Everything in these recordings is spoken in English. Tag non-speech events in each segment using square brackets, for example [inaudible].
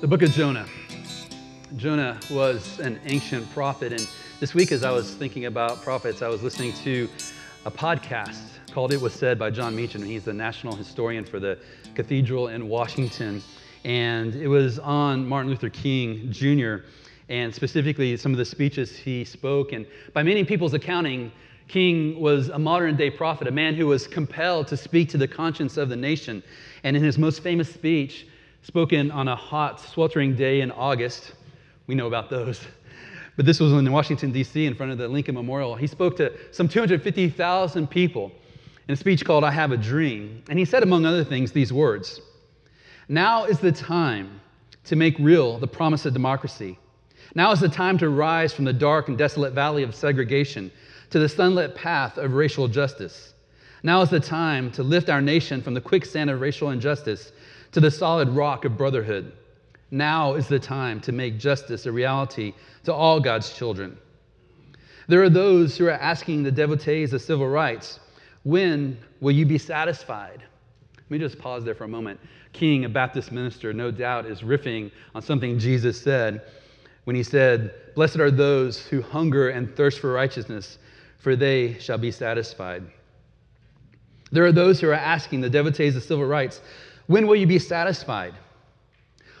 The book of Jonah. Jonah was an ancient prophet, and this week, as I was thinking about prophets, I was listening to a podcast called It Was Said by Jon Meacham. He's the national historian for the cathedral in Washington. And it was on Martin Luther King Jr., and specifically some of the speeches he spoke. And by many people's accounting, King was a modern day prophet, a man who was compelled to speak to the conscience of the nation. And in his most famous speech, spoken on a hot, sweltering day in August. We know about those. But this was in Washington, D.C., in front of the Lincoln Memorial. He spoke to some 250,000 people in a speech called I Have a Dream. And he said, among other things, these words Now is the time to make real the promise of democracy. Now is the time to rise from the dark and desolate valley of segregation to the sunlit path of racial justice. Now is the time to lift our nation from the quicksand of racial injustice to the solid rock of brotherhood. Now is the time to make justice a reality to all God's children. There are those who are asking the devotees of civil rights, when will you be satisfied? Let me just pause there for a moment. King, a Baptist minister, no doubt is riffing on something Jesus said when he said, Blessed are those who hunger and thirst for righteousness, for they shall be satisfied. There are those who are asking the devotees of civil rights, when will you be satisfied?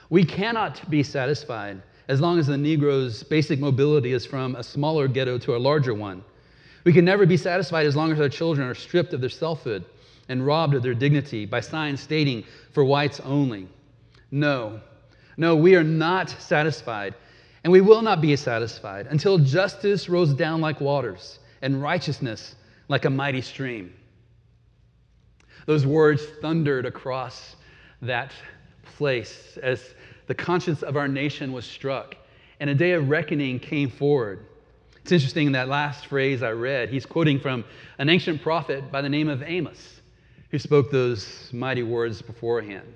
We cannot be satisfied as long as the Negro's basic mobility is from a smaller ghetto to a larger one. We can never be satisfied as long as our children are stripped of their selfhood and robbed of their dignity by signs stating for whites only. No, no, we are not satisfied, and we will not be satisfied until justice rolls down like waters and righteousness like a mighty stream. Those words thundered across that place as the conscience of our nation was struck and a day of reckoning came forward. It's interesting in that last phrase I read, he's quoting from an ancient prophet by the name of Amos, who spoke those mighty words beforehand.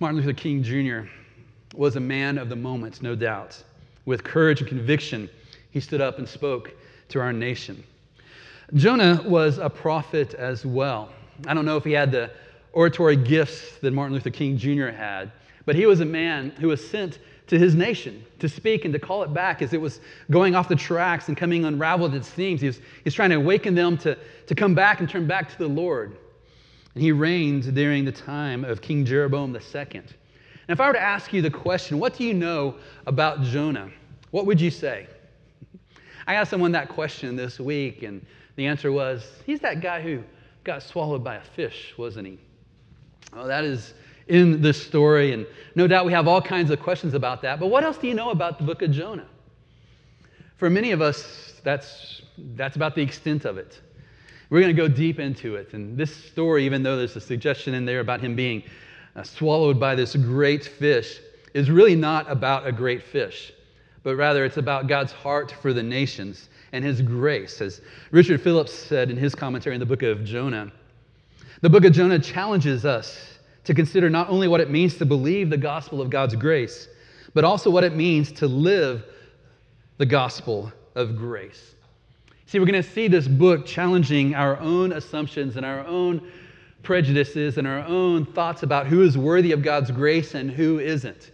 Martin Luther King Jr. was a man of the moment, no doubt. With courage and conviction, he stood up and spoke to our nation. Jonah was a prophet as well. I don't know if he had the oratory gifts that Martin Luther King Jr. had, but he was a man who was sent to his nation to speak and to call it back as it was going off the tracks and coming unraveled at seams. He was, he trying to awaken them to, to come back and turn back to the Lord. And he reigned during the time of King Jeroboam II. And if I were to ask you the question, what do you know about Jonah? What would you say? I asked someone that question this week, and the answer was, he's that guy who got swallowed by a fish, wasn't he? Well, that is in this story, and no doubt we have all kinds of questions about that. But what else do you know about the book of Jonah? For many of us, that's, that's about the extent of it. We're going to go deep into it. And this story, even though there's a suggestion in there about him being uh, swallowed by this great fish, is really not about a great fish, but rather it's about God's heart for the nations and his grace. As Richard Phillips said in his commentary in the book of Jonah, the book of Jonah challenges us to consider not only what it means to believe the gospel of God's grace, but also what it means to live the gospel of grace. See, we're going to see this book challenging our own assumptions and our own prejudices and our own thoughts about who is worthy of God's grace and who isn't.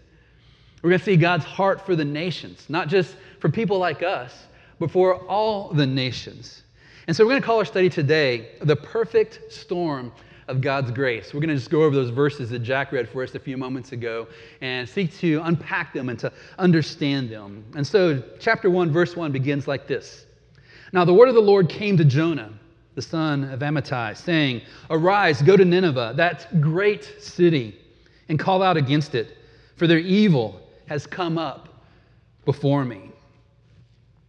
We're going to see God's heart for the nations, not just for people like us, but for all the nations. And so we're going to call our study today The Perfect Storm of God's Grace. We're going to just go over those verses that Jack read for us a few moments ago and seek to unpack them and to understand them. And so, chapter 1, verse 1 begins like this Now the word of the Lord came to Jonah, the son of Amittai, saying, Arise, go to Nineveh, that great city, and call out against it, for their evil has come up before me.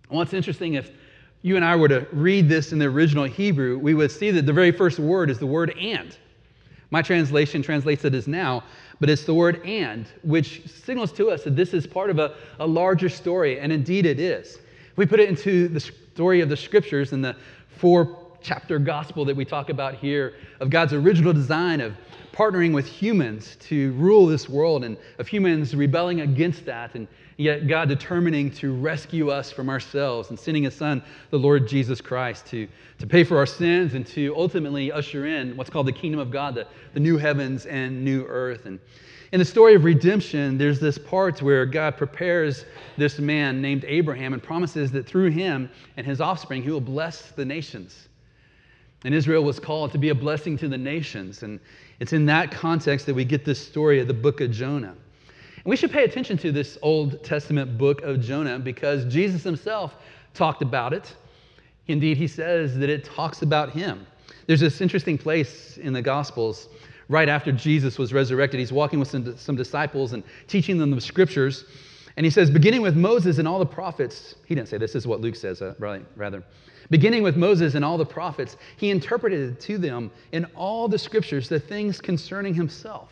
What's interesting if you and I were to read this in the original Hebrew, we would see that the very first word is the word and. My translation translates it as now, but it's the word and, which signals to us that this is part of a, a larger story, and indeed it is. If we put it into the story of the scriptures and the four chapter gospel that we talk about here of God's original design of partnering with humans to rule this world and of humans rebelling against that, and yet God determining to rescue us from ourselves and sending his son, the Lord Jesus Christ, to, to pay for our sins and to ultimately usher in what's called the kingdom of God, the, the new heavens and new earth. And in the story of redemption, there's this part where God prepares this man named Abraham and promises that through him and his offspring, he will bless the nations. And Israel was called to be a blessing to the nations. And it's in that context that we get this story of the book of Jonah. And we should pay attention to this Old Testament book of Jonah because Jesus himself talked about it. Indeed, he says that it talks about him. There's this interesting place in the Gospels right after Jesus was resurrected. He's walking with some, some disciples and teaching them the scriptures. And he says, beginning with Moses and all the prophets, he didn't say this, this is what Luke says, uh, rather. Beginning with Moses and all the prophets, he interpreted to them in all the scriptures the things concerning himself.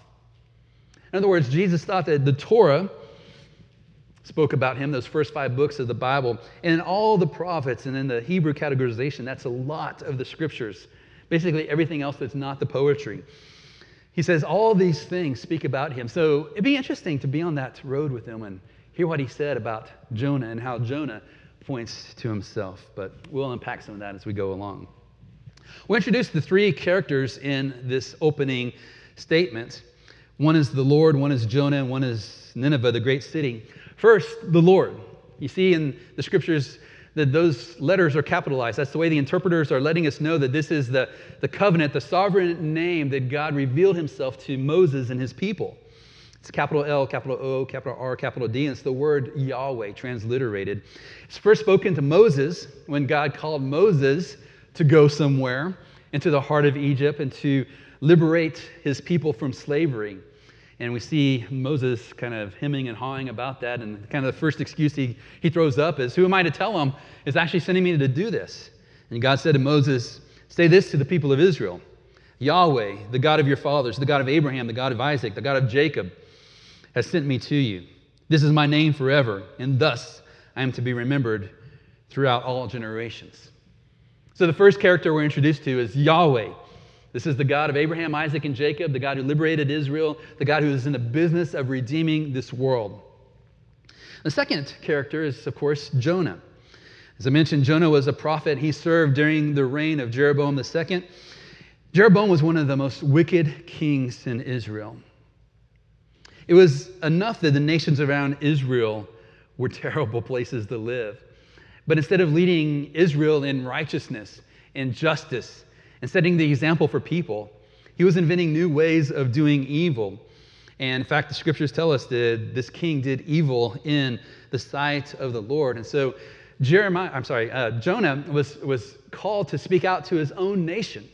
In other words, Jesus thought that the Torah spoke about him, those first five books of the Bible, and in all the prophets, and in the Hebrew categorization, that's a lot of the scriptures. Basically, everything else that's not the poetry. He says all these things speak about him. So it'd be interesting to be on that road with him and hear what he said about Jonah and how Jonah points to himself. But we'll unpack some of that as we go along. We'll introduce the three characters in this opening statement. One is the Lord, one is Jonah, and one is Nineveh, the great city. First, the Lord. You see in the scriptures that those letters are capitalized. That's the way the interpreters are letting us know that this is the, the covenant, the sovereign name that God revealed himself to Moses and his people. It's capital L, capital O, capital R, capital D, and it's the word Yahweh transliterated. It's first spoken to Moses when God called Moses to go somewhere into the heart of Egypt and to liberate his people from slavery. And we see Moses kind of hemming and hawing about that. And kind of the first excuse he, he throws up is, Who am I to tell him is actually sending me to do this? And God said to Moses, Say this to the people of Israel Yahweh, the God of your fathers, the God of Abraham, the God of Isaac, the God of Jacob, has sent me to you. This is my name forever, and thus I am to be remembered throughout all generations. So the first character we're introduced to is Yahweh. This is the God of Abraham, Isaac, and Jacob, the God who liberated Israel, the God who is in the business of redeeming this world. The second character is, of course, Jonah. As I mentioned, Jonah was a prophet. He served during the reign of Jeroboam II. Jeroboam was one of the most wicked kings in Israel. It was enough that the nations around Israel were [laughs] terrible places to live. But instead of leading Israel in righteousness and justice and setting the example for people, he was inventing new ways of doing evil. And in fact, the scriptures tell us that this king did evil in the sight of the Lord. And so Jeremiah, I'm sorry, uh, Jonah was, was called to speak out to his own nation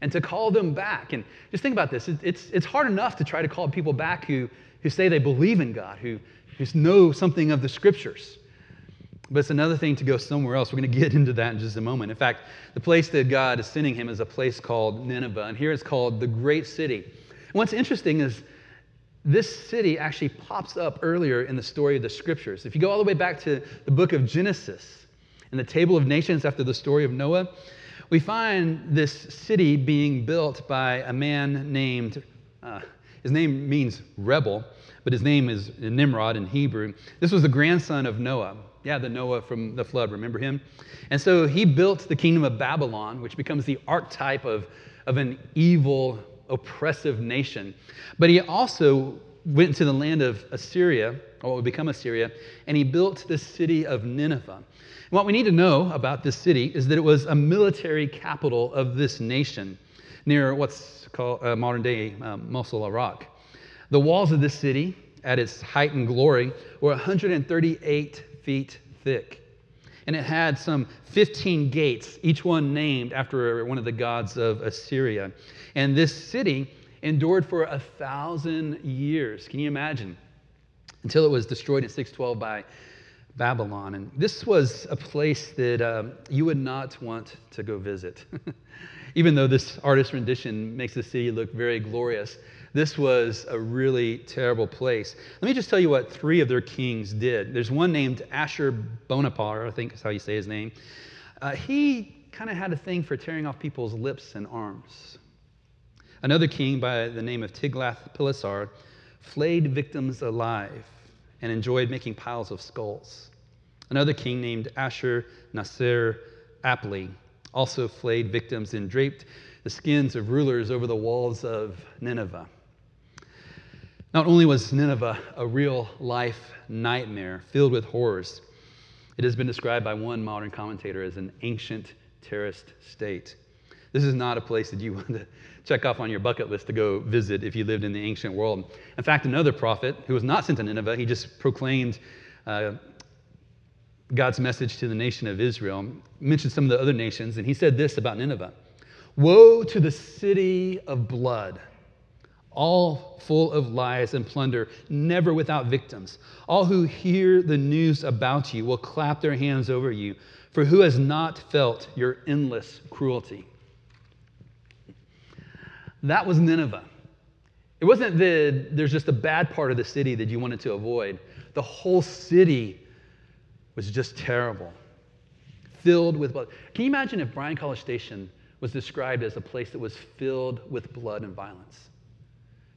and to call them back. And just think about this it's, it's hard enough to try to call people back who, who say they believe in God, who, who know something of the scriptures. But it's another thing to go somewhere else. We're going to get [laughs] into that in just a moment. In fact, the place that God is sending him is a place called Nineveh, and here it's called the Great City. And what's interesting is this city actually pops up earlier in the story of the scriptures. If you go all the way back to the book of Genesis, in the table of nations after the story of Noah, we find this city being built by a man named, uh, his name means rebel, but his name is Nimrod in Hebrew. This was the grandson of Noah. Yeah, the Noah from the flood, remember him? And so he built the kingdom of Babylon, which becomes the archetype of, of an evil, oppressive nation. But he also went to the land of Assyria, or what would become Assyria, and he built the city of Nineveh. What we need to know about this city is that it was a military capital of this nation near what's called uh, modern day um, Mosul, Iraq. The walls of this city, at its height and glory, were 138 feet thick. And it had some 15 gates, each one named after one of the gods of Assyria. And this city endured for a thousand years. Can you imagine? Until it was destroyed in 612 by Babylon. And this was a place that um, you would not want to go visit. [laughs] Even though this artist rendition makes the city look very glorious, this was a really terrible place. Let me just tell you what three of their kings did. There's one named Ashur Bonaparte, I think is how you say his name. Uh, he kind of had a thing for tearing off people's lips and arms. Another king by the name of Tiglath-Pileser flayed victims alive and enjoyed making piles of skulls. Another king named Ashur Nasir Apli also flayed victims and draped the skins of rulers over the walls of Nineveh. Not only was Nineveh a real life nightmare filled with horrors, it has been described by one modern commentator as an ancient terrorist state. This is not a place that you [laughs] want to check off on your bucket list to go visit if you lived in the ancient world. In fact, another prophet who was not sent to Nineveh, he just proclaimed uh, God's message to the nation of Israel, mentioned some of the other nations, and he said this about Nineveh Woe to the city of blood! all full of lies and plunder, never without victims. All who hear the news about you will clap their hands over you, for who has not felt your endless cruelty? That was Nineveh. It wasn't that there's just a bad part of the city that you wanted to avoid. The whole city was just terrible, filled with blood. Can you imagine if Bryan College Station was described as a place that was filled with blood and violence?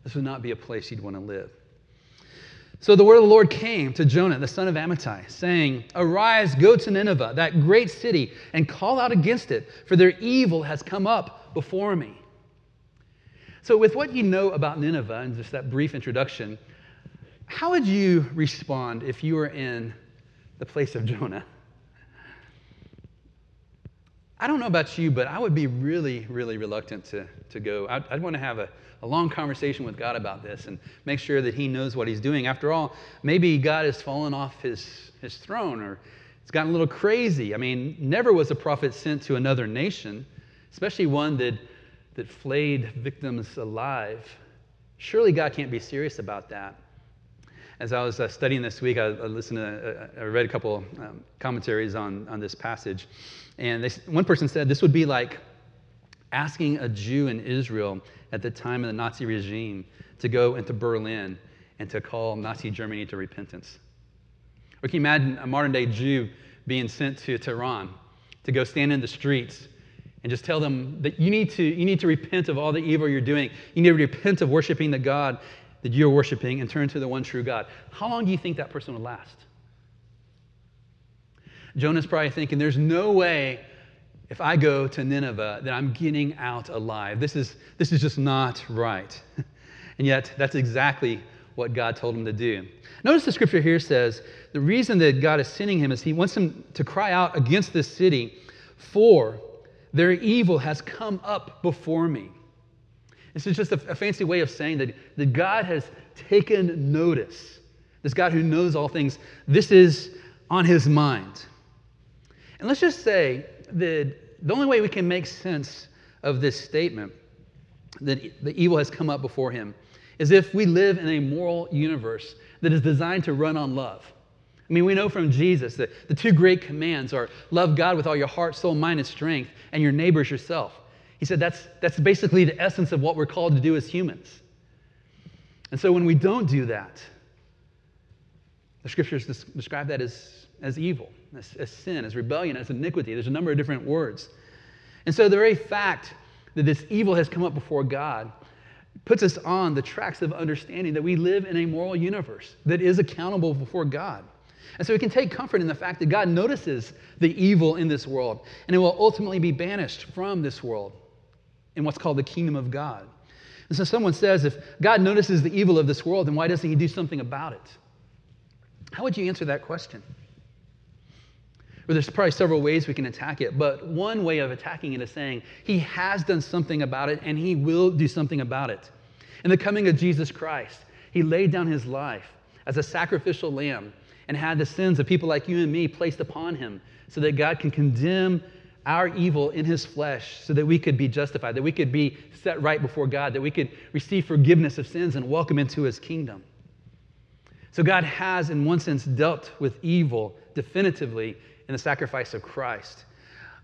This would not be a place you'd want to live. So the word of the Lord came to Jonah, the son of Amittai, saying, Arise, go to Nineveh, that great city, and call out against it, for their evil has come up before me. So, with what you know about Nineveh and just that brief introduction, how would you respond if you were in the place of Jonah? I don't know about you, but I would be really, really reluctant to, to go. I'd, I'd want to have a, a long conversation with God about this and make sure that He knows what He's doing. After all, maybe God has fallen off His, his throne or it's gotten a little crazy. I mean, never was a prophet sent to another nation, especially one that, that flayed victims alive. Surely God can't be serious about that. As I was uh, studying this week, I, I listened to, uh, I read a couple um, commentaries on, on this passage. And they, one person said this would be like asking a Jew in Israel at the time of the Nazi regime to go into Berlin and to call Nazi Germany to repentance. Or can you imagine a modern day Jew being sent to Tehran to go stand in the streets and just tell them that you need to, you need to repent of all the evil you're doing. You need to repent of worshiping the God that you're worshiping and turn to the one true God. How long do you think that person would last? Jonah's probably thinking, there's no way if I go to Nineveh that I'm getting out alive. This is, this is just not right. [laughs] and yet, that's exactly what God told him to do. Notice the scripture here says the reason that God is sending him is he wants him to cry out against this city, for their evil has come up before me. This is just a, a fancy way of saying that, that God has taken notice. This God who knows all things, this is on his mind. And let's just say that the only way we can make sense of this statement that the evil has come up before him is if we live in a moral universe that is designed to run on love. I mean, we know from Jesus that the two great commands are love God with all your heart, soul, mind, and strength, and your neighbors yourself. He said that's, that's basically the essence of what we're called to do as humans. And so when we don't do that, the scriptures describe that as as evil, as, as sin, as rebellion, as iniquity. There's a number of different words. And so the very fact that this evil has come up before God puts us on the tracks of understanding that we live in a moral universe that is accountable before God. And so we can take comfort in the fact that God notices the evil in this world, and it will ultimately be banished from this world in what's called the kingdom of God. And so someone says, if God notices the evil of this world, then why doesn't he do something about it? How would you answer that question? Well, there's probably several ways we can attack it, but one way of attacking it is saying he has done something about it and he will do something about it. In the coming of Jesus Christ, he laid down his life as a sacrificial lamb and had the sins of people like you and me placed upon him so that God can condemn our evil in his flesh so that we could be justified, that we could be set right before God, that we could receive forgiveness of sins and welcome into his kingdom. So God has, in one sense, dealt with evil definitively in the sacrifice of Christ.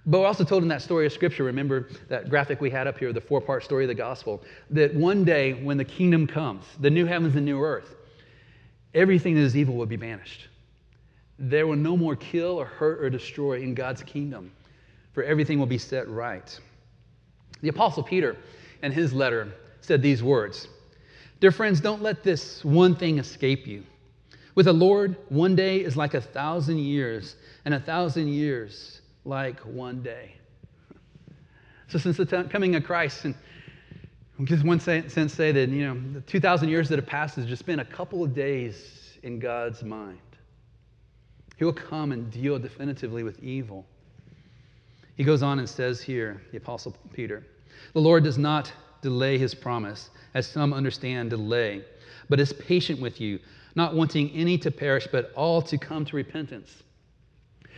But we're also told in that story of Scripture, remember that graphic we had up here, the four part story of the gospel, that one day when the kingdom comes, the new heavens and new earth, everything that is evil will be banished. There will no more kill or hurt or destroy in God's kingdom, for everything will be set right. The Apostle Peter, in his letter said these words Dear friends, don't let this one thing escape you. With the Lord, one day is like a thousand years, and a thousand years like one day. So, since the t- coming of Christ, and just one sense say that, you know, the 2,000 years that have passed has just been a couple of days in God's mind. He will come and deal definitively with evil. He goes on and says here, the Apostle Peter, the Lord does not delay his promise, as some understand delay, but is patient with you, not wanting any to perish, but all to come to repentance.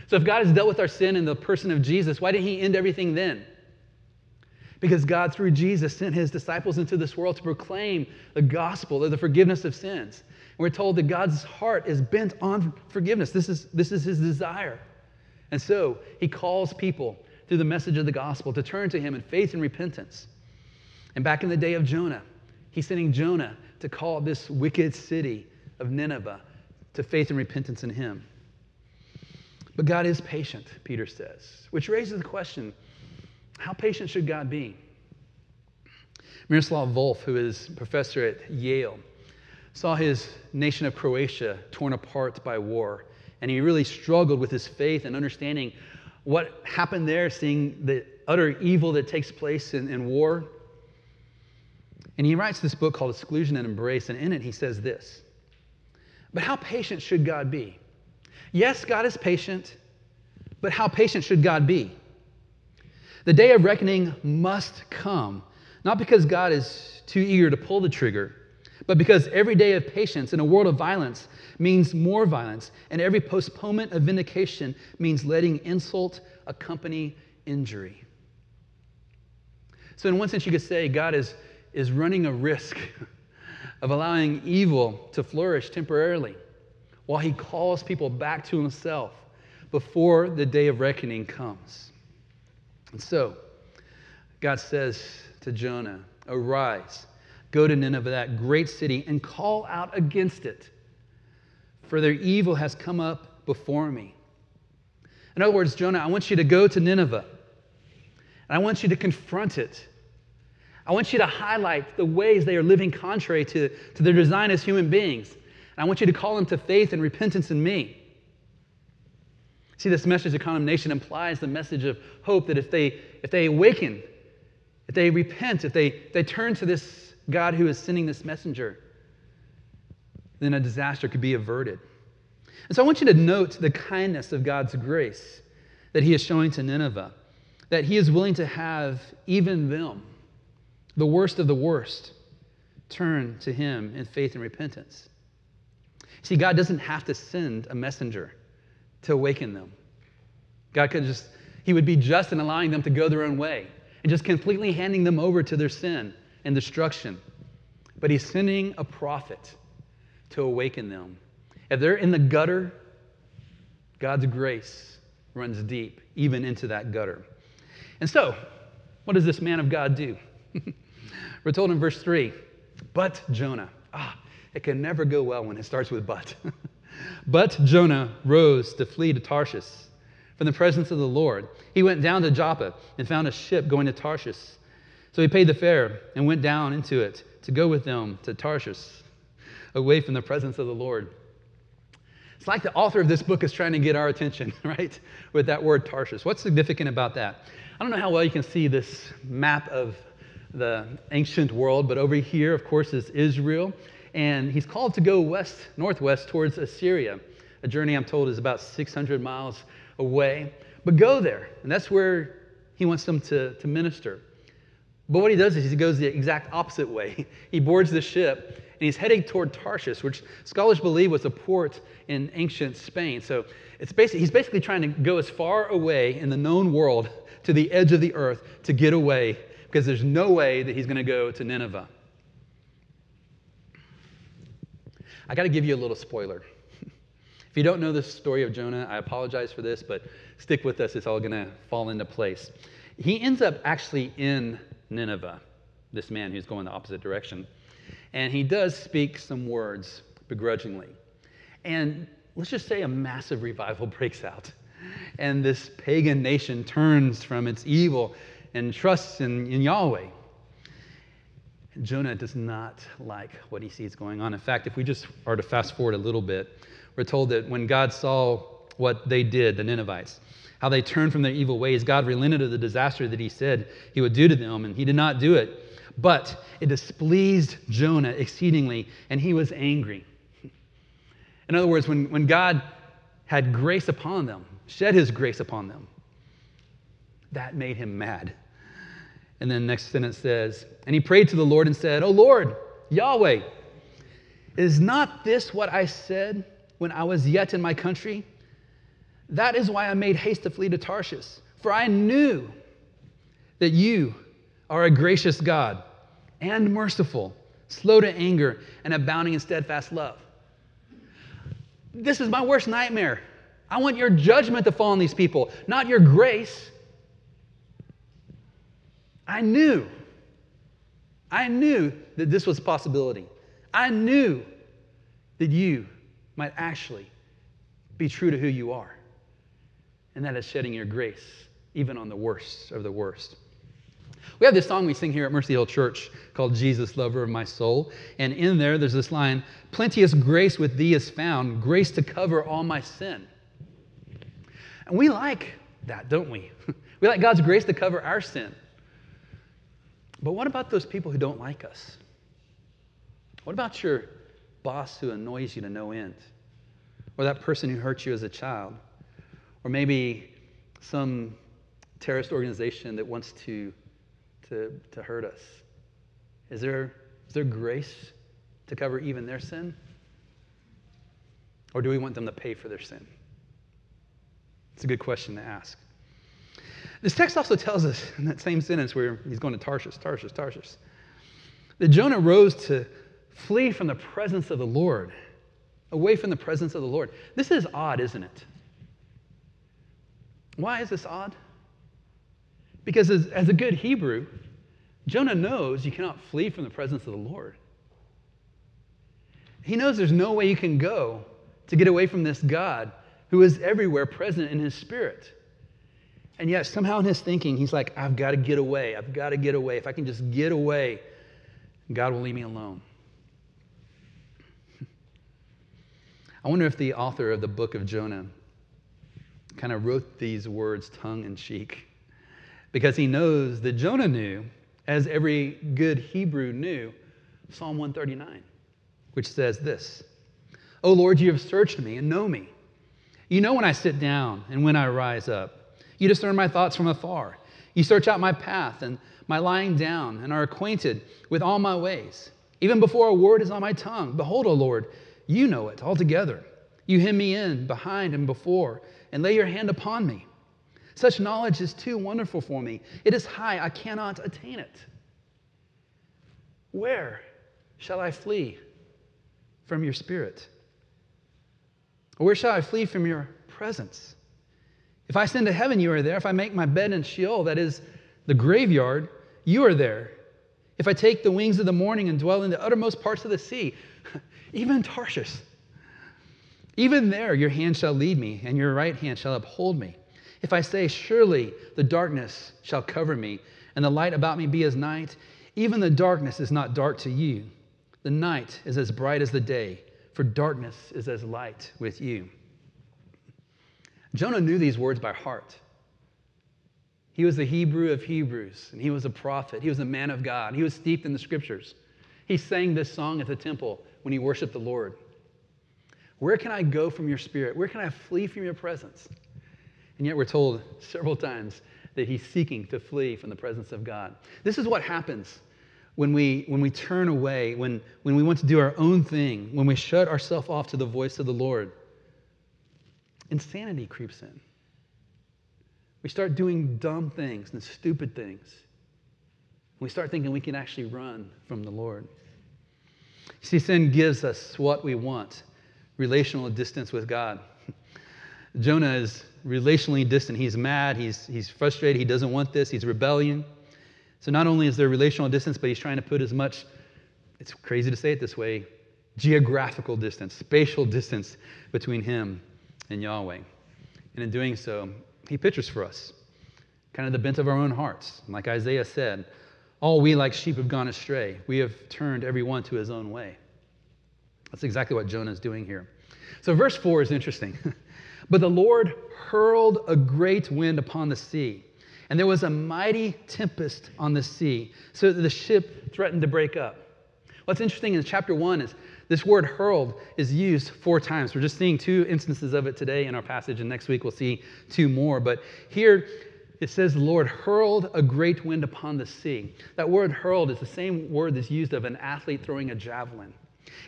So if God has dealt with our sin in the person of Jesus, why didn't he end everything then? Because God, through Jesus, sent his disciples into this world to proclaim the gospel of the forgiveness of sins. And we're told that God's heart is bent on forgiveness. This is, this is his desire. And so he calls people through the message of the gospel to turn to him in faith and repentance. And back in the day of Jonah, he's sending Jonah to call this wicked city of Nineveh to faith and repentance in him. But God is patient, Peter says, which raises the question how patient should God be? Miroslav Volf, who is professor at Yale, saw his nation of Croatia torn apart by war, and he really struggled with his faith and understanding what happened there, seeing the utter evil that takes place in, in war. And he writes this book called Exclusion and Embrace, and in it he says this But how patient should God be? Yes, God is patient, but how patient should God be? The day of reckoning must come, not because God is too eager to pull the trigger, but because every day of patience in a world of violence means more violence, and every postponement of vindication means letting insult accompany injury. So, in one sense, you could say God is, is running a risk [laughs] of allowing evil to flourish temporarily while he calls people back to himself before the day of reckoning comes. And so, God says to Jonah, Arise, go to Nineveh, that great city, and call out against it, for their evil has come up before me. In other words, Jonah, I want you to go to Nineveh, and I want you to confront it. I want you to highlight the ways they are living contrary to, to their design as human beings. And I want you to call them to faith and repentance in me. See, this message of condemnation implies the message of hope that if they, if they awaken, if they repent, if they, they turn to this God who is sending this messenger, then a disaster could be averted. And so I want you to note the kindness of God's grace that He is showing to Nineveh, that He is willing to have even them, the worst of the worst, turn to Him in faith and repentance. See, God doesn't have to send a messenger to awaken them. God could just, He would be just in allowing them to go their own way and just completely handing them over to their sin and destruction. But He's sending a prophet to awaken them. If they're in the gutter, God's grace runs deep, even into that gutter. And so, what does this man of God do? [laughs] We're told in verse 3 But Jonah, ah, it can never go well when it starts with but. [laughs] but Jonah rose to flee to Tarshish from the presence of the Lord. He went down to Joppa and found a ship going to Tarshish. So he paid the fare and went down into it to go with them to Tarshish, away from the presence of the Lord. It's like the author of this book is trying to get our attention, [laughs] right? With that word Tarshish. What's significant about that? I don't know how well you can see this map of the ancient world, but over here, of course, is Israel and he's called to go west, northwest towards Assyria. A journey I'm told is about 600 miles away. But go there, and that's where he wants them to, to minister. But what he does is he goes the exact opposite way. [laughs] He boards the ship and he's heading toward Tarshish, which scholars believe was a port in ancient Spain. So it's basically, he's basically trying to go as far away in the known world to the edge of the earth to get away because there's no way that he's going to go to Nineveh. I got to give you a little spoiler. [laughs] if you don't know the story of Jonah, I apologize for this, but stick with us. It's all going to fall into place. He ends up actually in Nineveh, this man who's going the opposite direction. And he does speak some words begrudgingly. And let's just say a massive revival [laughs] breaks out. And this pagan nation turns from its evil and trusts in, in Yahweh. Jonah does not like what he sees going on. In fact, if we just are to fast forward a little bit, we're told that when God saw what they did, the Ninevites, how they turned from their evil ways, God relented of the disaster that he said he would do to them, and he did not do it. But it displeased Jonah exceedingly, and he was angry. In other words, when, when God had grace upon them, shed his grace upon them, that made him mad. And then next sentence says, And he prayed to the Lord and said, Oh Lord, Yahweh, is not this what I said when I was yet in my country? That is why I made haste to flee to Tarshish, for I knew that you are a gracious God and merciful, slow to anger, and abounding in steadfast love. This is my worst nightmare. I want your judgment to fall on these people, not your grace. I knew, I knew that this was a possibility. I knew that you might actually be true to who you are, and that is shedding your grace even on the worst of the worst. We have this song we sing here at Mercy Hill Church called Jesus, Lover of My Soul. And in there, there's this line Plenteous grace with thee is found, grace to cover all my sin. And we like that, don't we? [laughs] We like God's grace to cover our sin. But what about those people who don't like us? What about your boss who annoys you to no end? Or that person who hurt you as a child? Or maybe some terrorist organization that wants to, to, to hurt us? Is there, is there grace to cover even their sin? Or do we want them to pay for their sin? It's a good question to ask. This text also tells us in that same sentence where he's going to Tarshish, Tarshish, Tarshish, that Jonah rose to flee from the presence of the Lord, away from the presence of the Lord. This is odd, isn't it? Why is this odd? Because as, as a good Hebrew, Jonah knows you cannot flee from the presence of the Lord. He knows there's no way you can go to get away from this God who is everywhere present in his spirit. And yet, somehow in his thinking, he's like, I've got to get away. I've got to get away. If I can just get away, God will leave me alone. [laughs] I wonder if the author of the book of Jonah kind of wrote these words tongue in cheek because he knows that Jonah knew, as every good Hebrew knew, Psalm 139, which says this O Lord, you have searched me and know me. You know when I sit down and when I rise up. You discern my thoughts from afar. You search out my path and my lying down and are acquainted with all my ways. Even before a word is on my tongue, behold, O Lord, you know it altogether. You hem me in behind and before and lay your hand upon me. Such knowledge is too wonderful for me. It is high, I cannot attain it. Where shall I flee from your spirit? Or where shall I flee from your presence? If I ascend to heaven, you are there. If I make my bed in Sheol, that is the graveyard, you are there. If I take the wings of the morning and dwell in the uttermost parts of the sea, [laughs] even Tarshish, even there your hand shall lead me, and your right hand shall uphold me. If I say, Surely the darkness shall cover me, and the light about me be as night, even the darkness is not dark to you. The night is as bright as the day, for darkness is as light with you. Jonah knew these words by heart. He was the Hebrew of Hebrews, and he was a prophet. He was a man of God. He was steeped in the scriptures. He sang this song at the temple when he worshiped the Lord. Where can I go from your spirit? Where can I flee from your presence? And yet we're told several times that he's seeking to flee from the presence of God. This is what happens when we, when we turn away, when, when we want to do our own thing, when we shut ourselves off to the voice of the Lord insanity creeps in. We start doing dumb things and stupid things. We start thinking we can actually run from the Lord. See, sin gives us what we want relational distance with God. Jonah is relationally distant. He's mad, he's, he's frustrated, he doesn't want this, he's rebellion. So not only is there relational distance, but he's trying to put as much, it's crazy to say it this way, geographical distance, spatial distance between him and Yahweh. And in doing so, he pictures for us kind of the bent of our own hearts. like Isaiah said, All we like sheep have gone astray. We have turned every one to his own way. That's exactly what Jonah is doing here. So, verse 4 is interesting. [laughs] but the Lord hurled a great wind upon the sea, and there was a mighty tempest on the sea, so that the ship threatened to break up. What's interesting in chapter 1 is this word hurled is used four times. We're just seeing two instances of it today in our passage, and next week we'll see two more. But here it says the Lord hurled a great wind upon the sea. That word hurled is the same word that's used of an athlete throwing a javelin.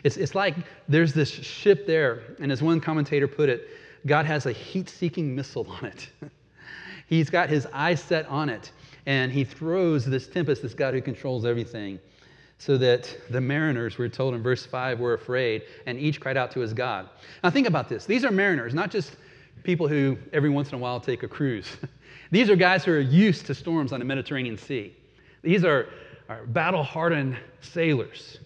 It's, it's like there's this ship there, and as one commentator put it, God has a heat seeking missile on it. [laughs] He's got his eyes set on it, and he throws this tempest, this God who controls everything, so that the mariners, we're told in verse 5, were afraid, and each cried out to his God. Now, think about this. These are mariners, not just people who every once in a while take a cruise. [laughs] These are guys who are used to storms on the Mediterranean Sea. These are, are battle hardened sailors.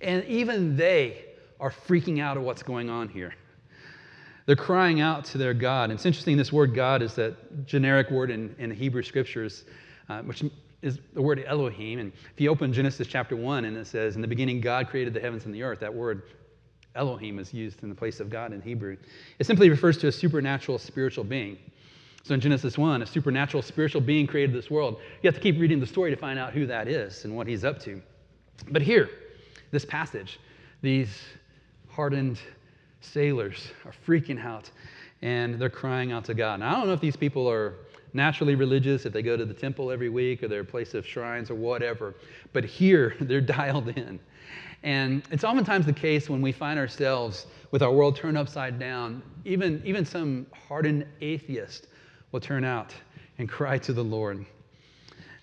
And even they are freaking out at what's going on here. They're crying out to their God. And it's interesting, this word God is that generic word in, in the Hebrew scriptures, uh, which is the word Elohim. And if you open Genesis chapter 1 and it says, In the beginning, God created the heavens and the earth, that word Elohim is used in the place of God in Hebrew. It simply refers to a supernatural spiritual being. So in Genesis 1, a supernatural spiritual being created this world. You have to keep reading the story to find out who that is and what he's up to. But here, this passage, these hardened sailors are freaking out and they're crying out to God. Now, I don't know if these people are naturally religious, if they go to the temple every week or their place of shrines or whatever, but here [laughs] they're dialed in. And it's oftentimes the case when we find ourselves with our world turned upside down, even, even some hardened atheist will turn out and cry to the Lord.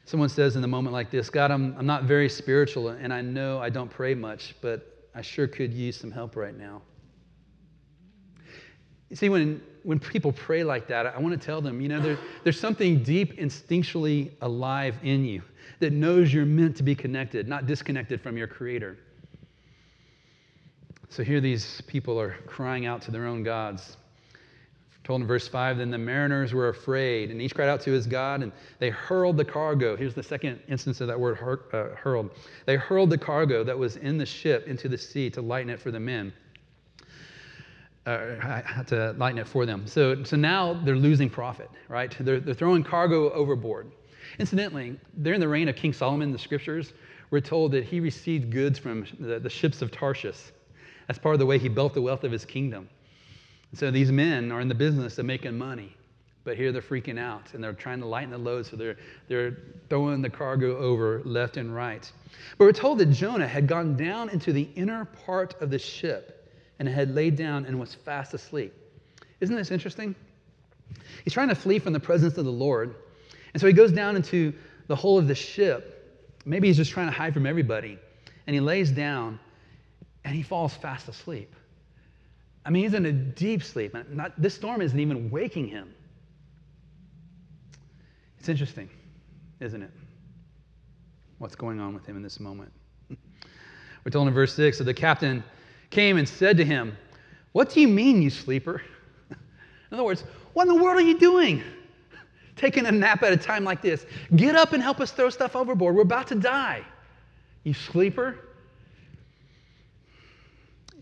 Someone says in a moment like this God, I'm, I'm not very spiritual, and I know I don't pray much, but I sure could use some help right now. You see, when, when people pray like that, I want to tell them, you know, there, there's something deep instinctually alive in you that knows you're meant to be connected, not disconnected from your Creator. So here these people are crying out to their own gods. Told in verse 5 then the mariners were afraid and each cried out to his god and they hurled the cargo. Here's the second instance of that word uh, hurled. They hurled the cargo that was in the ship into the sea to lighten it for the men uh, to lighten it for them. So, so now they're losing profit right? They're, they're throwing cargo overboard. Incidentally during the reign of king solomon the scriptures we're told that he received goods from the, the ships of tarshish that's part of the way he built the wealth of his kingdom. So these men are in the business of making money, but here they're freaking out and they're trying to lighten the load, so they're, they're throwing the cargo over left and right. But we're told that Jonah had gone down into the inner part of the ship and had laid down and was fast asleep. Isn't this interesting? He's trying to flee from the presence of the Lord. And so he goes down into the hull of the ship. Maybe he's just trying to hide from everybody. And he lays down and he falls fast asleep. I mean, he's in a deep sleep. Not, this storm isn't even waking him. It's interesting, isn't it? What's going on with him in this moment? [laughs] We're told in verse 6 that the captain came and said to him, What do you mean, you sleeper? [laughs] In other words, what in the world are you doing? [laughs] Taking a nap at a time like this. Get up and help us throw stuff overboard. We're about to die. You sleeper?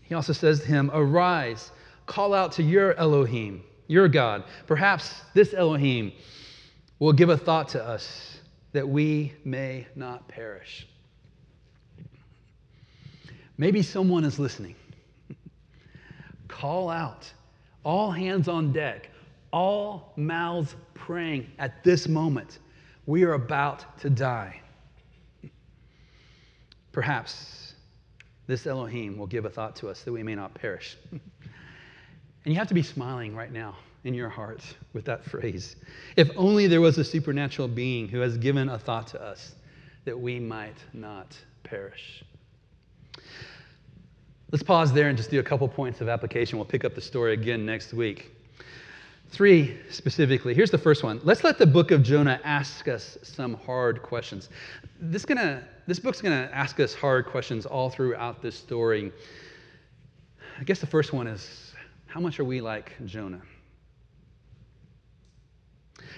He also says to him, Arise, call out to your Elohim, your God. Perhaps this Elohim will give a thought to us that we may not perish. Maybe someone is listening. Call out. All hands on deck. All mouths praying at this moment. We are about to die. Perhaps this Elohim will give a thought to us that we may not perish. [laughs] and you have to be smiling right now in your heart with that phrase. If only there was a supernatural being who has given a thought to us that we might not perish. Let's pause there and just do a couple points of application. We'll pick up the story again next week. Three specifically. Here's the first one. Let's let the book of Jonah ask us some hard questions. This, gonna, this book's going to ask us hard questions all throughout this story. I guess the first one is how much are we like Jonah?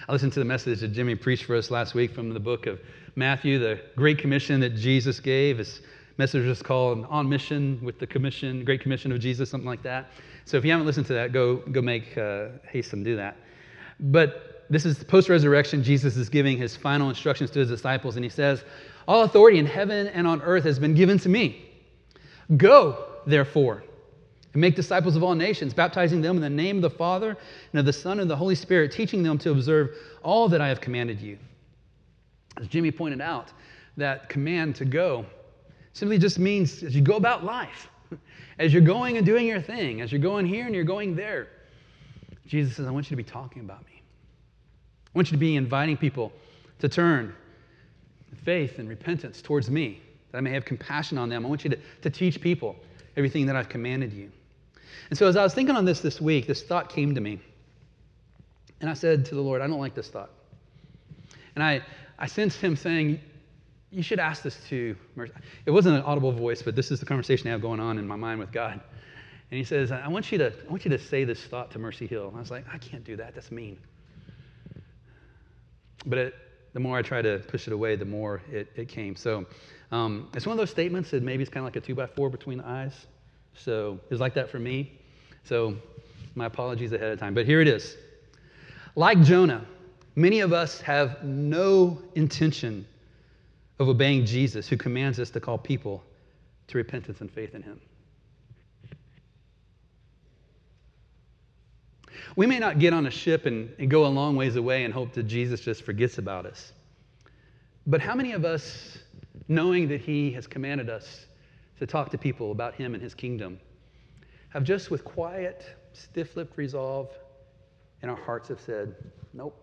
I listened to the message that Jimmy preached for us last week from the book of Matthew, the Great Commission that Jesus gave. His message was called On Mission with the Commission, Great Commission of Jesus, something like that. So if you haven't listened to that, go, go make uh, haste and do that. But this is post resurrection. Jesus is giving his final instructions to his disciples, and he says, All authority in heaven and on earth has been given to me. Go, therefore, and make disciples of all nations, baptizing them in the name of the Father and of the Son and the Holy Spirit, teaching them to observe all that I have commanded you. As Jimmy pointed out, that command to go simply just means as you go about life, [laughs] as you're going and doing your thing, as you're going here and you're going there, Jesus says, I want you to be talking about me. I want you to be inviting people to turn faith and repentance towards me, that I may have compassion on them. I want you to, to teach people everything that I've commanded you. And so as I was thinking on this this week, this thought came to me. And I said to the Lord, I don't like this thought. And I, I sensed him saying, You should ask this to Mercy. It wasn't an audible voice, but this is the conversation I have going on in my mind with God. And he says, I want you to, I want you to say this thought to Mercy Hill. And I was like, I can't do that. That's mean. But it, the more I tried to push it away, the more it, it came. So um, it's one of those statements that maybe it's kind of like a two by four between the eyes. So it's like that for me. So my apologies ahead of time. But here it is. Like Jonah, many of us have no intention of obeying Jesus, who commands us to call people to repentance and faith in him. We may not get on a ship and, and, go a long ways away and hope that Jesus just forgets about us. But how many of us, knowing that he has commanded us to talk to people about him and his kingdom, have just with quiet, stiff lipped resolve in our hearts have said, Nope,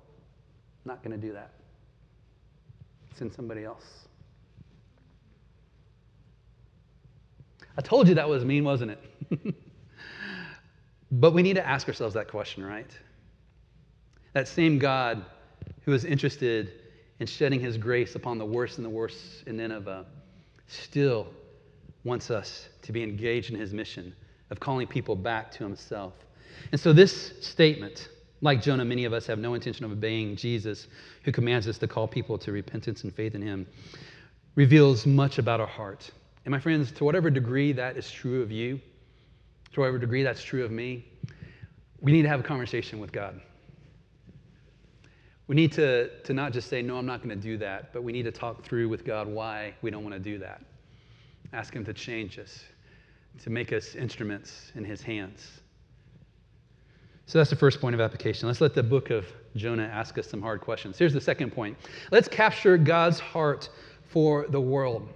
not going to do that. Send somebody else. I told you that was mean, wasn't it? [laughs] but we need to ask ourselves that question, right? That same God who is interested in shedding his grace upon the worst and the worst in Nineveh still wants us to be engaged in his mission of calling people back to himself. And so, this statement, like Jonah, many of us have no intention of obeying Jesus, who commands us to call people to repentance and faith in him, reveals much about our heart. And my friends, to whatever degree that is true of you, to whatever degree that's true of me, we need to have a conversation with God. We need to, to not just say, no, I'm not going to do that, but we need to talk through with God why we don't want to do that. Ask Him to change us, to make us instruments in His hands. So that's the first point of application. Let's let the book of Jonah ask us some hard questions. Here's the second point let's capture God's heart for the world.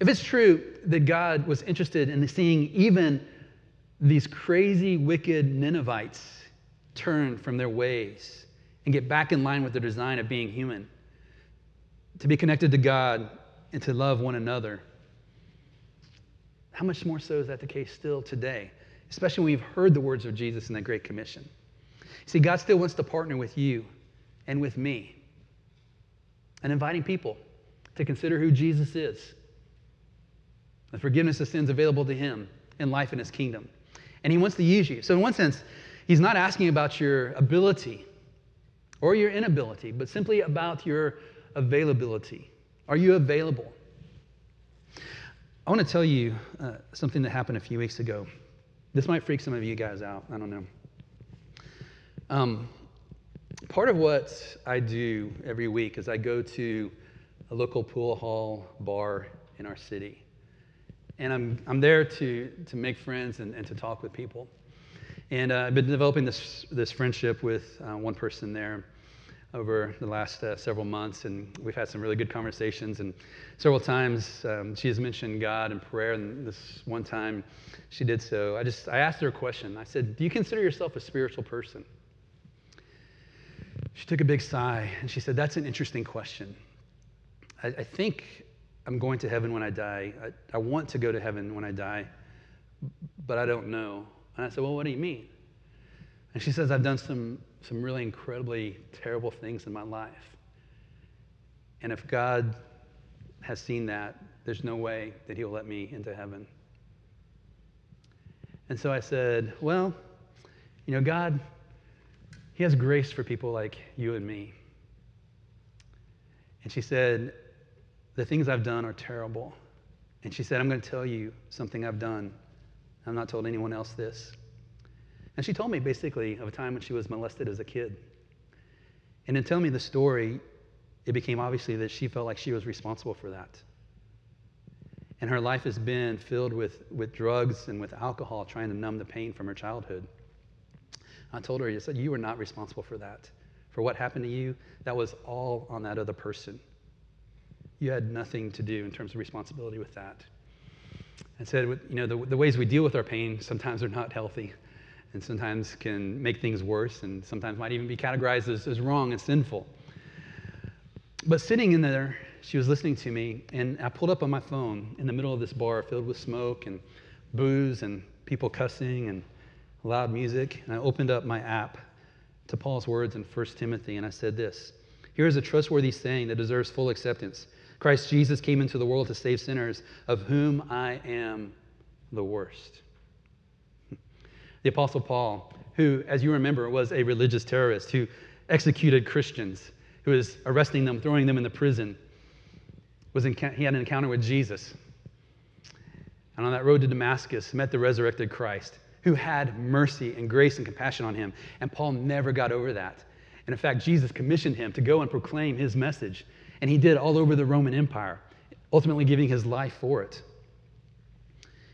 If it's true that God was interested in seeing even these crazy, wicked Ninevites turn from their ways and get back in line with the design of being human, to be connected to God and to love one another, how much more so is that the case still today? Especially when we've heard the words of Jesus in that Great Commission. See, God still wants to partner with you and with me and inviting people to consider who Jesus is, the forgiveness of sins available to Him, and life in His kingdom. And He wants to use you. So, in one sense, He's not asking about your ability or your inability, but simply about your availability. Are you available? I want to tell you uh, something that happened a few weeks ago. This might freak some of you guys out. I don't know. Um, part of what I do every week is I go to a local pool hall bar in our city. And I'm, I'm there to, to make friends and, and to talk with people. And uh, I've been developing this, this friendship with uh, one person there over the last uh, several months, and we've had some really good conversations. And several times um, she has mentioned God and prayer, and this one time she did so. I just I asked her a question. I said, "Do you consider yourself a spiritual person?" She took a big sigh and she said, "That's an interesting question. I, I think I'm going to heaven when I die. I, I want to go to heaven when I die, but I don't know." And I said, "Well, what do you mean?" And she says, "I've done some some really incredibly terrible things in my life. And if God has seen that, there's no way that He'll let me into heaven. And so I said, Well, you know, God, He has grace for people like you and me. And she said, The things I've done are terrible. And she said, I'm going to tell you something I've done. I've not told anyone else this. And she told me basically of a time when she was molested as a kid. And in telling me the story, it became obviously that she felt like she was responsible for that. And her life has been filled with, with drugs and with alcohol, trying to numb the pain from her childhood. I told her, I said, You were not responsible for that. For what happened to you, that was all on that other person. You had nothing to do in terms of responsibility with that. And said, You know, the, the ways we deal with our pain sometimes are not healthy and sometimes can make things worse and sometimes might even be categorized as, as wrong and sinful. But sitting in there, she was listening to me, and I pulled up on my phone in the middle of this bar filled with smoke and booze and people cussing and loud music. And I opened up my app to Paul's words in 1 Timothy, and I said this Here is a trustworthy saying that deserves full acceptance Christ Jesus came into the world to save sinners, of whom I am the worst. The Apostle Paul, who, as you remember, was a religious terrorist who executed Christians, who was arresting them, throwing them in the prison, was in, he had an encounter with Jesus. And on that road to Damascus, met the resurrected Christ, who had mercy and grace and compassion on him. And Paul never got over that. And in fact, Jesus commissioned him to go and proclaim his message. And he did all over the Roman Empire, ultimately giving his life for it.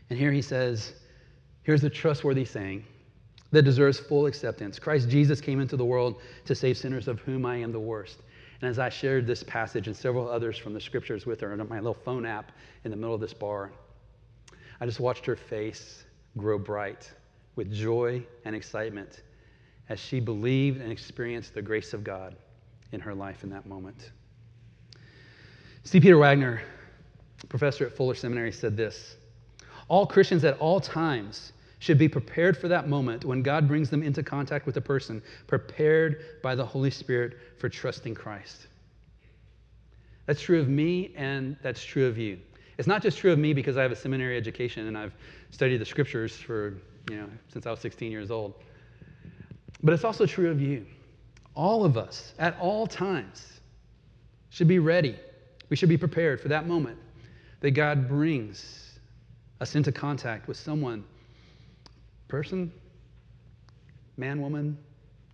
And here he says, Here's a trustworthy saying that deserves full acceptance Christ Jesus came into the world to save sinners, of whom I am the worst. And as I shared this passage and several others from the scriptures with her on my little phone app in the middle of this bar, I just watched her face grow bright with joy and excitement as she believed and experienced the grace of God in her life in that moment. C. Peter Wagner, professor at Fuller Seminary, said this All Christians at all times should be prepared for that moment when God brings them into contact with a person, prepared by the Holy Spirit for trusting Christ. That's true of me, and that's true of you. It's not just true of me because I have a seminary education and I've studied the scriptures for, you know, since I was 16 years old. But it's also true of you. All of us, at all times, should be ready. We should be prepared for that moment that God brings us into contact with someone person, man, woman,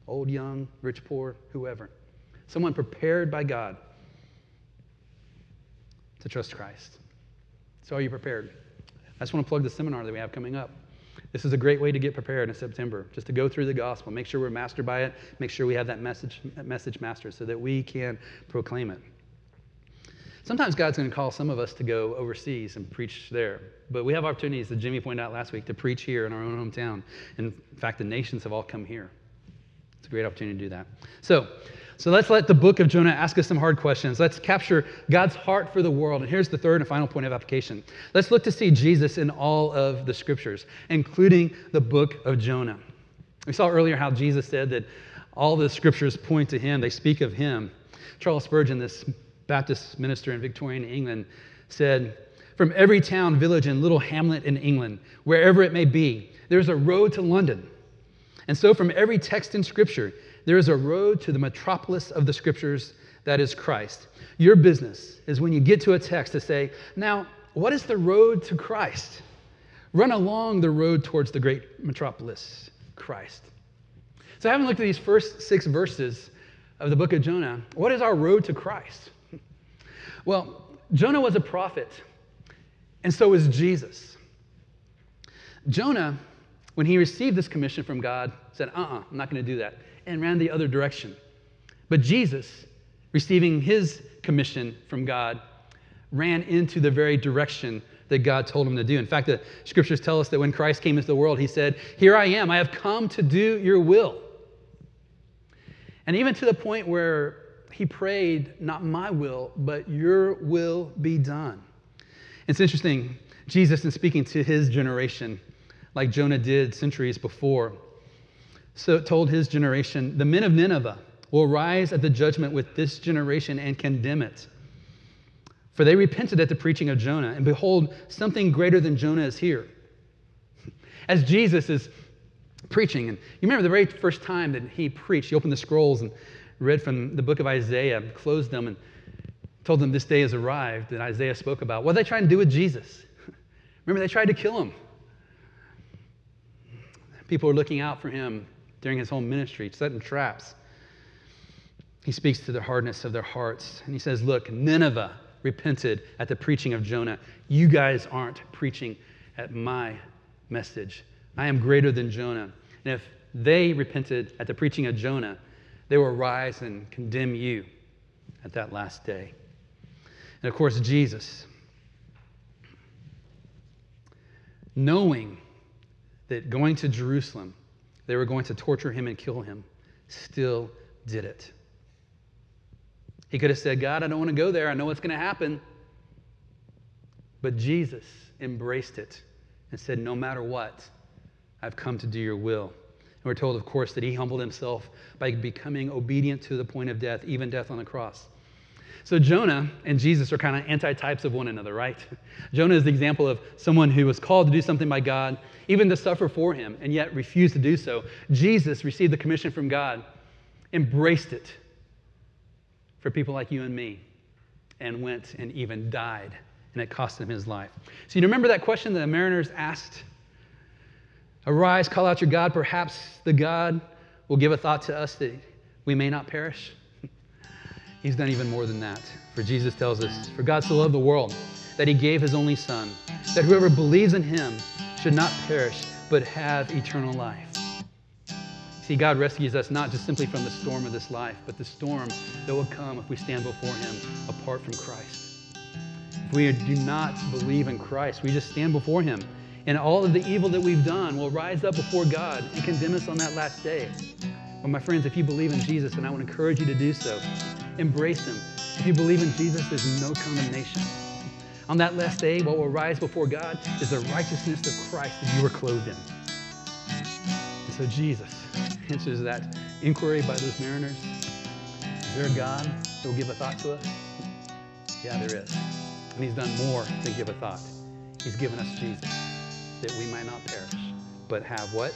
old, young, rich, poor, whoever. Someone prepared by God to trust Christ. So, are you prepared? I just want to plug the seminar that we have coming up. This is a great way to get prepared in September, just to go through the gospel, make sure we're mastered by it, make sure we have that message, message master so that we can proclaim it. Sometimes God's going to call some of us to go overseas and preach there. But we have opportunities, as Jimmy pointed out last week, to preach here in our own hometown. In fact, the nations have all come here. It's a great opportunity to do that. So, so let's let the book of Jonah ask us some hard questions. Let's capture God's heart for the world. And here's the third and final point of application. Let's look to see Jesus in all of the scriptures, including the book of Jonah. We saw earlier how Jesus said that all the scriptures point to him, they speak of him. Charles Spurgeon, this Baptist minister in Victorian England, said, From every town, village, and little hamlet in England, wherever it may be, there's a road to London. And so, from every text in Scripture, there is a road to the metropolis of the Scriptures that is Christ. Your business is when you get to a text to say, Now, what is the road to Christ? Run along the road towards the great metropolis, Christ. So, having looked at these first six verses of the book of Jonah, what is our road to Christ? Well, Jonah was a prophet, and so was Jesus. Jonah, when he received this commission from God, said, Uh uh-uh, uh, I'm not going to do that, and ran the other direction. But Jesus, receiving his commission from God, ran into the very direction that God told him to do. In fact, the scriptures tell us that when Christ came into the world, he said, Here I am, I have come to do your will. And even to the point where he prayed, Not my will, but your will be done. It's interesting, Jesus, in speaking to his generation, like Jonah did centuries before, so told his generation, The men of Nineveh will rise at the judgment with this generation and condemn it. For they repented at the preaching of Jonah, and behold, something greater than Jonah is here. [laughs] As Jesus is preaching. And you remember the very first time that he preached, he opened the scrolls and read from the book of Isaiah, closed them, and told them this day has arrived that Isaiah spoke about. What did they try to do with Jesus? [laughs] Remember, they tried to kill him. People were looking out for him during his whole ministry, setting traps. He speaks to the hardness of their hearts, and he says, Look, Nineveh repented at the preaching of Jonah. You guys aren't preaching at my message. I am greater than Jonah. And if they repented at the preaching of Jonah, they will rise and condemn you at that last day. And of course, Jesus, knowing that going to Jerusalem, they were going to torture him and kill him, still did it. He could have said, God, I don't want to go there. I know what's going to happen. But Jesus embraced it and said, No matter what, I've come to do your will. We're told, of course, that he humbled himself by becoming obedient to the point of death, even death on the cross. So Jonah and Jesus are kind of antitypes of one another, right? [laughs] Jonah is the example of someone who was called to do something by God, even to suffer for him, and yet refused to do so. Jesus received the commission from God, embraced it for people like you and me, and went and even died, and it cost him his life. So you remember that question that the mariners asked Arise, call out your God. Perhaps the God will give a thought to us that we may not perish. [laughs] He's done even more than that. For Jesus tells us, For God so loved the world that he gave his only Son, that whoever believes in him should not perish, but have eternal life. See, God rescues us not just simply from the storm of this life, but the storm that will come if we stand before him apart from Christ. If we do not believe in Christ, we just stand before him and all of the evil that we've done will rise up before God and condemn us on that last day. But my friends, if you believe in Jesus, and I would encourage you to do so, embrace him. If you believe in Jesus, there's no condemnation. On that last day, what will rise before God is the righteousness of Christ that you were clothed in. And so Jesus [laughs] answers that inquiry by those mariners. Is there a God that will give a thought to us? Yeah, there is. And he's done more than give a thought. He's given us Jesus that we might not perish, but have what?